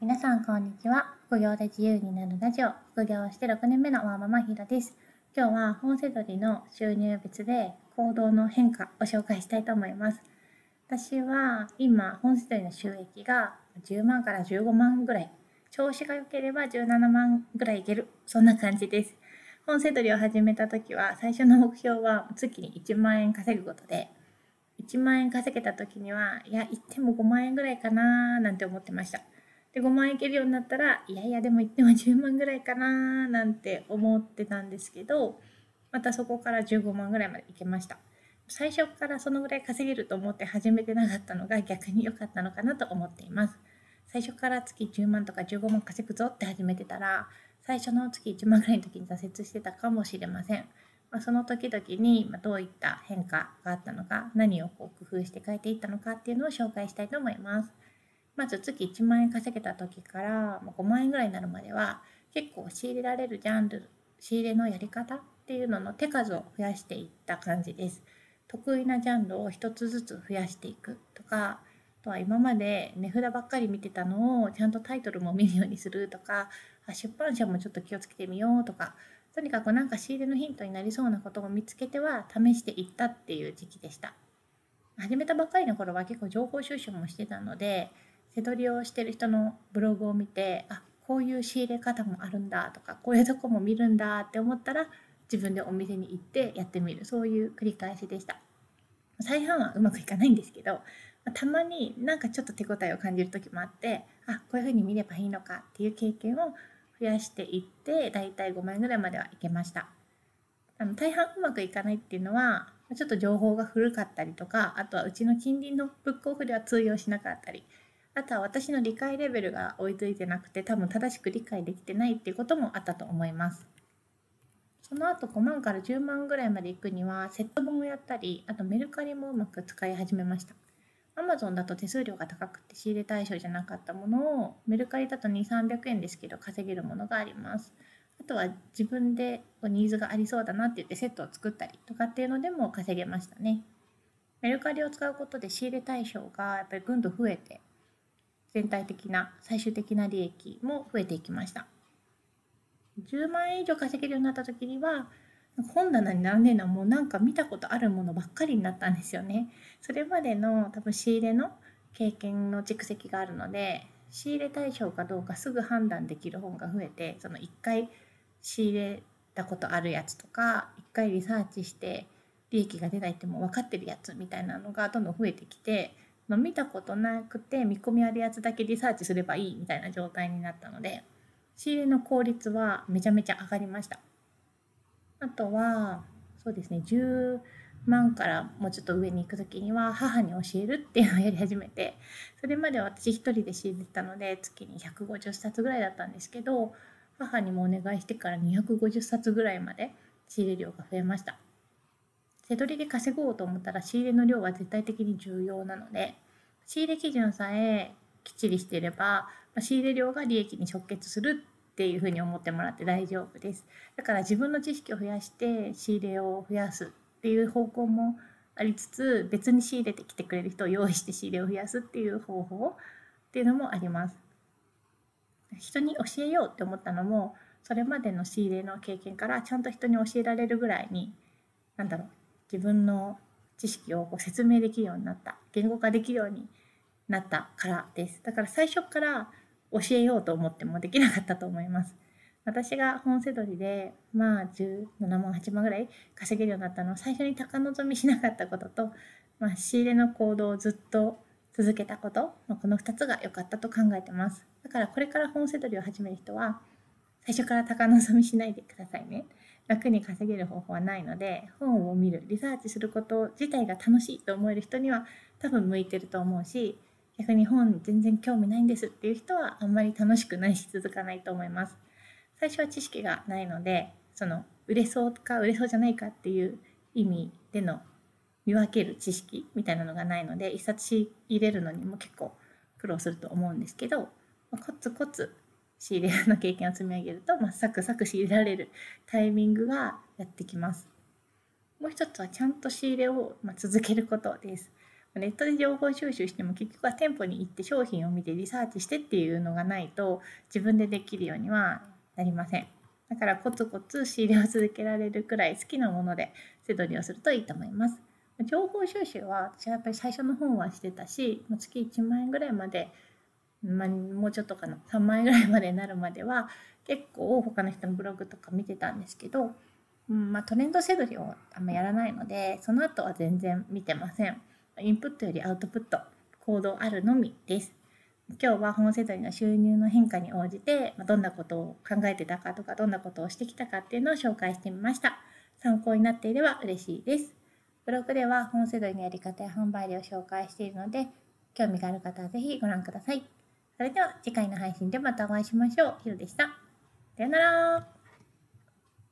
皆さんこんにちは。副業で自由になるラジオ、副業をして6年目のワーママヒロです。今日は本セドリの収入別で行動の変化を紹介したいと思います。私は今、本セドリの収益が10万から15万ぐらい、調子が良ければ17万ぐらいいける、そんな感じです。本セドリを始めた時は最初の目標は月に1万円稼ぐことで、1万円稼げた時には、いや、行っても5万円ぐらいかななんて思ってました。で5万円いけるようになったらいやいやでも行っても10万ぐらいかななんて思ってたんですけどまたそこから15万ぐらいまでいけました。最初からそのぐらい稼げると思って始めてなかったのが逆に良かったのかなと思っています。最初から月10万とか15万稼ぐぞって始めてたら最初の月1万ぐらいの時に挫折してたかもしれません、まあ、その時々にどういった変化があったのか何をこう工夫して変えていったのかっていうのを紹介したいと思います。まず月1万円稼げた時から5万円ぐらいになるまでは結構仕入れられるジャンル仕入れのやり方っていうのの手数を増やしていった感じです。得意なジャンルを一つずつ増やしていくとかあとは今まで値札ばっかり見てたのをちゃんとタイトルも見るようにするとか出版社もちょっと気をつけてみようとかとにかくなんか仕入れのヒントになりそうなことを見つけては試していったっていう時期でした。始めたばっかりの頃は結構情報収集もしてたので手取りをしてる人のブログを見てあこういう仕入れ方もあるんだとかこういうとこも見るんだって思ったら自分でお店に行ってやってみる。そういう繰り返しでした。再販はうまくいかないんですけどたまになんかちょっと手応えを感じる時もあってあこういうふうに見ればいいのかっていう経験を増やしていってだいたい5万円ぐらいまではいけました。あの大半うまくいかないっていうのはちょっと情報が古かったりとかあとはうちの近隣のブックオフでは通用しなかったりあとは私の理解レベルが追いついてなくて多分正しく理解できてないっていうこともあったと思います。その後5万から10万ぐらいまで行くにはセット本をやったりあとメルカリもうまく使い始めました。Amazon だと手数料が高くて仕入れ対象じゃなかったものをメルカリだと2、300円ですけど稼げるものがあります。あとは自分でニーズがありそうだなって言ってセットを作ったりとかっていうのでも稼げましたね。メルカリを使うことで仕入れ対象がやっぱりぐんと増えて全体的な最終的な利益も増えていきました。10万円以上稼げるようになった時には本棚に並んでるのはもうなんか見たことあるものばっかりになったんですよね。それまでの多分仕入れの経験の蓄積があるので仕入れ対象かどうかすぐ判断できる本が増えてその1回仕入れたことあるやつとか1回リサーチして利益が出ないってもう分かってるやつみたいなのがどんどん増えてきてま見たことなくて見込みあるやつだけリサーチすればいいみたいな状態になったので仕入れの効率はめちゃめちゃ上がりました。あとはそうですね10万からもうちょっと上に行く時には母に教えるっていうのをやり始めてそれまで私一人で仕入れたので月に150冊ぐらいだったんですけど母にもお願いしてから250冊ぐらいまで仕入れ量が増えました。手取りで稼ごうと思ったら仕入れの量は絶対的に重要なので仕入れ基準さえきっちりしていれば仕入れ量が利益に直結するっていうふうに思ってもらって大丈夫です。だから自分の知識を増やして仕入れを増やすっていう方向もありつつ別に仕入れてきてくれる人を用意して仕入れを増やすっていう方法っていうのもあります。人に教えようって思ったのもそれまでの仕入れの経験からちゃんと人に教えられるぐらいに何だろう自分の知識をこう説明できるようになった言語化できるようになったからです。だから最初から教えようと思ってもできなかったと思います。私が本セドリでまあ17万8万ぐらい稼げるようになったのは最初に高望みしなかったことと、まあ、仕入れの行動をずっと続けたこと、まあ、この2つが良かったと考えてます。だからこれから本セドリを始める人は最初から高望みしないでくださいね。楽に稼げる方法はないので本を見るリサーチすること自体が楽しいと思える人には多分向いてると思うし逆に本全然興味ないんですっていう人はあんまり楽しくないし続かないと思います。最初は知識がないのでその売れそうか売れそうじゃないかっていう意味での見分ける知識みたいなのがないので一冊仕入れるのにも結構苦労すると思うんですけどコツコツ仕入れの経験を積み上げると、まあ、サクサク仕入れられるタイミングがやってきます。もう一つはちゃんと仕入れを、ま続けることです。ネットで情報収集しても結局は店舗に行って商品を見てリサーチしてっていうのがないと自分でできるようにはなりません。だからコツコツ仕入れを続けられるくらい好きなものでセドリをするといいと思います。情報収集は私はやっぱり最初の本はしてたし月1万円ぐらいまで、まあ、もうちょっとかな3万円ぐらいまでになるまでは結構他の人のブログとか見てたんですけど、うんまあ、トレンドセドリをあんまやらないのでその後は全然見てません。インプットよりアウトプット行動あるのみです。今日は本セドリの収入の変化に応じてどんなことを考えてたかとかどんなことをしてきたかっていうのを紹介してみました。参考になっていれば嬉しいです。ブログでは本セドリのやり方や販売例を紹介しているので興味がある方はぜひご覧ください。それでは次回の配信でまたお会いしましょう。ひろでした。さよなら。